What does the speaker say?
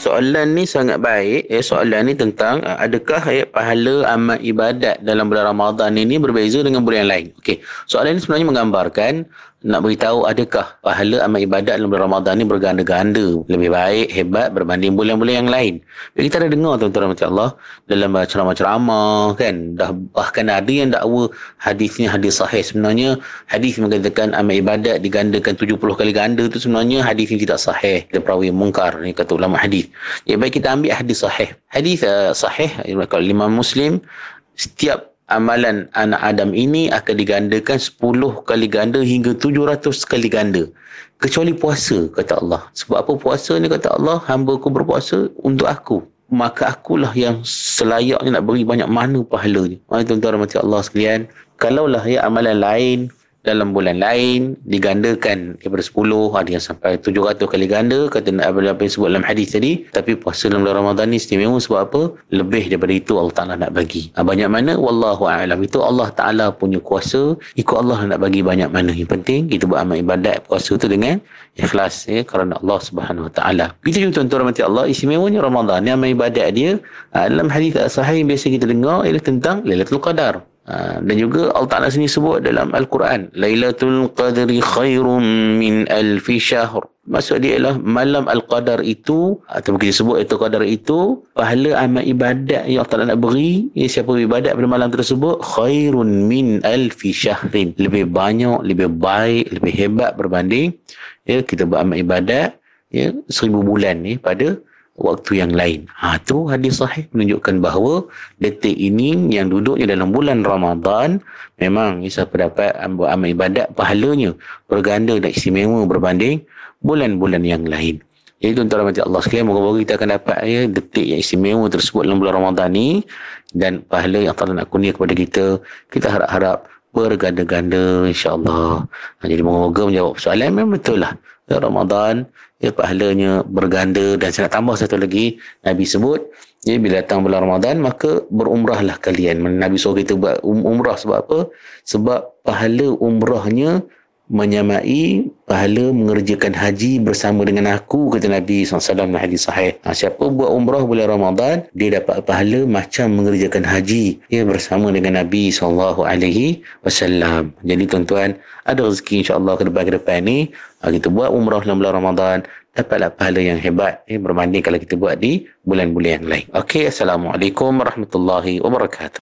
Soalan ni sangat baik. Eh, soalan ni tentang uh, adakah eh, pahala amal ibadat dalam bulan Ramadan ini berbeza dengan bulan yang lain? Okey. Soalan ni sebenarnya menggambarkan nak beritahu adakah pahala amal ibadat dalam bulan Ramadan ni berganda-ganda lebih baik hebat berbanding bulan-bulan yang lain Jadi kita ada dengar tuan-tuan macam Allah dalam ceramah-ceramah kan dah bahkan ada yang dakwa hadisnya hadis sahih sebenarnya hadis mengatakan amal ibadat digandakan 70 kali ganda tu sebenarnya hadis ini tidak sahih dia perawi mungkar ni kata ulama hadis jadi baik kita ambil hadis sahih hadis uh, sahih kalau lima muslim setiap amalan anak Adam ini akan digandakan 10 kali ganda hingga 700 kali ganda. Kecuali puasa, kata Allah. Sebab apa puasa ni, kata Allah, hamba ku berpuasa untuk aku. Maka akulah yang selayaknya nak beri banyak mana pahalanya. Maka tuan-tuan mati Allah sekalian, kalaulah ya amalan lain dalam bulan lain digandakan daripada 10 ada yang sampai 700 kali ganda kata apa yang sebut dalam hadis tadi. Tapi puasa dalam bulan Ramadan ni istimewa sebab apa? Lebih daripada itu Allah Ta'ala nak bagi. Ha, banyak mana? Wallahu a'lam. Itu Allah Ta'ala punya kuasa. Ikut Allah nak bagi banyak mana. Yang penting kita buat amal ibadat puasa tu dengan ikhlas ya, kerana Allah Subhanahu Wa Ta'ala. Kita juga tuan-tuan rahmati Allah. Istimewanya Ramadan ni amal ibadat dia ha, dalam hadis sahih biasa kita dengar ialah tentang Lailatul Qadar Ha, dan juga Allah Ta'ala sini sebut dalam Al-Quran Lailatul Qadri khairun min alfi syahr. Maksud dia ialah malam Al-Qadar itu Atau kita sebut itu Qadar itu Pahala amal ibadat yang Allah Ta'ala nak beri ya, Siapa ibadat pada malam tersebut Khairun min alfi syahrin. Lebih banyak, lebih baik, lebih hebat berbanding ya, Kita buat amal ibadat ya, Seribu bulan ni pada waktu yang lain. Ha tu hadis sahih menunjukkan bahawa detik ini yang duduknya dalam bulan Ramadan memang siapa dapat amal ibadat pahalanya berganda dan istimewa berbanding bulan-bulan yang lain. Jadi tuan-tuan rahmati Allah sekalian, moga-moga kita akan dapat ya, detik yang istimewa tersebut dalam bulan Ramadan ni dan pahala yang Allah nak kurnia kepada kita. Kita harap-harap berganda-ganda insyaAllah. Jadi moga-moga menjawab soalan memang betul lah. Ya, Ramadan ya pahalanya berganda dan saya nak tambah satu lagi Nabi sebut ya bila datang bulan Ramadan maka berumrahlah kalian Nabi suruh kita buat um, umrah sebab apa sebab pahala umrahnya menyamai pahala mengerjakan haji bersama dengan aku kata Nabi SAW dalam hadis sahih. Ha, siapa buat umrah bulan Ramadan dia dapat pahala macam mengerjakan haji. Ya bersama dengan Nabi SAW jadi tuan-tuan ada rezeki insyaAllah ke depan ke depan ni ha, kita buat umrah dalam bulan Ramadan dapatlah pahala yang hebat. Ya, berbanding kalau kita buat di bulan-bulan yang lain. Okey, Assalamualaikum warahmatullahi wabarakatuh.